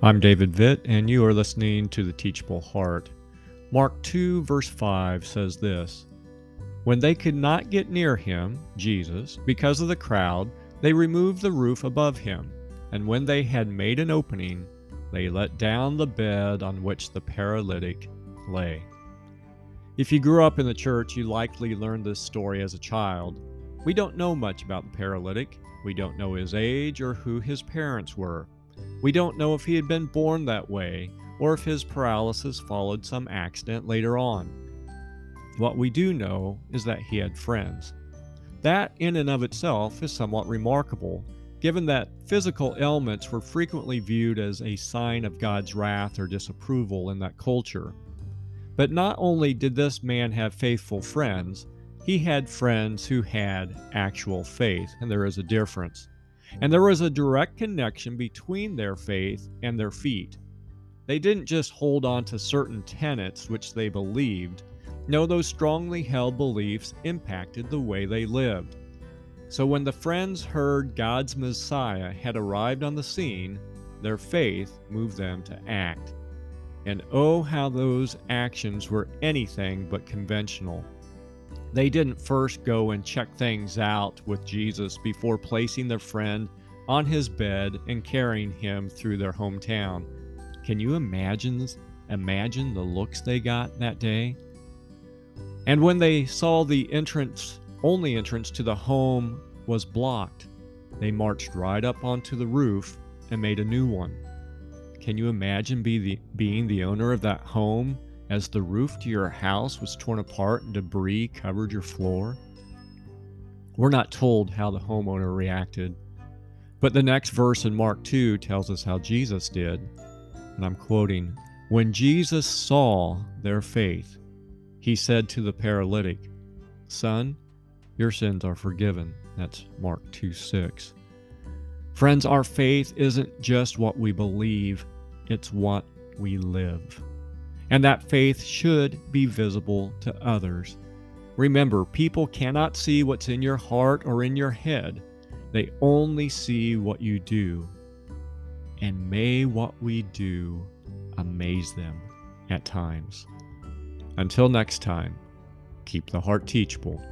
I'm David Vitt, and you are listening to The Teachable Heart. Mark 2, verse 5 says this When they could not get near him, Jesus, because of the crowd, they removed the roof above him, and when they had made an opening, they let down the bed on which the paralytic lay. If you grew up in the church, you likely learned this story as a child. We don't know much about the paralytic. We don't know his age or who his parents were. We don't know if he had been born that way or if his paralysis followed some accident later on. What we do know is that he had friends. That, in and of itself, is somewhat remarkable, given that physical ailments were frequently viewed as a sign of God's wrath or disapproval in that culture. But not only did this man have faithful friends, he had friends who had actual faith, and there is a difference. And there was a direct connection between their faith and their feet. They didn't just hold on to certain tenets which they believed. No, those strongly held beliefs impacted the way they lived. So when the friends heard God's Messiah had arrived on the scene, their faith moved them to act. And oh, how those actions were anything but conventional. They didn't first go and check things out with Jesus before placing their friend on his bed and carrying him through their hometown. Can you imagine imagine the looks they got that day? And when they saw the entrance only entrance to the home was blocked, they marched right up onto the roof and made a new one. Can you imagine be the, being the owner of that home as the roof to your house was torn apart and debris covered your floor? We're not told how the homeowner reacted, but the next verse in Mark 2 tells us how Jesus did and I'm quoting, When Jesus saw their faith, he said to the paralytic, Son, your sins are forgiven. That's Mark 2 6. Friends, our faith isn't just what we believe, it's what we live. And that faith should be visible to others. Remember, people cannot see what's in your heart or in your head, they only see what you do and may what we do amaze them at times. Until next time, keep the heart teachable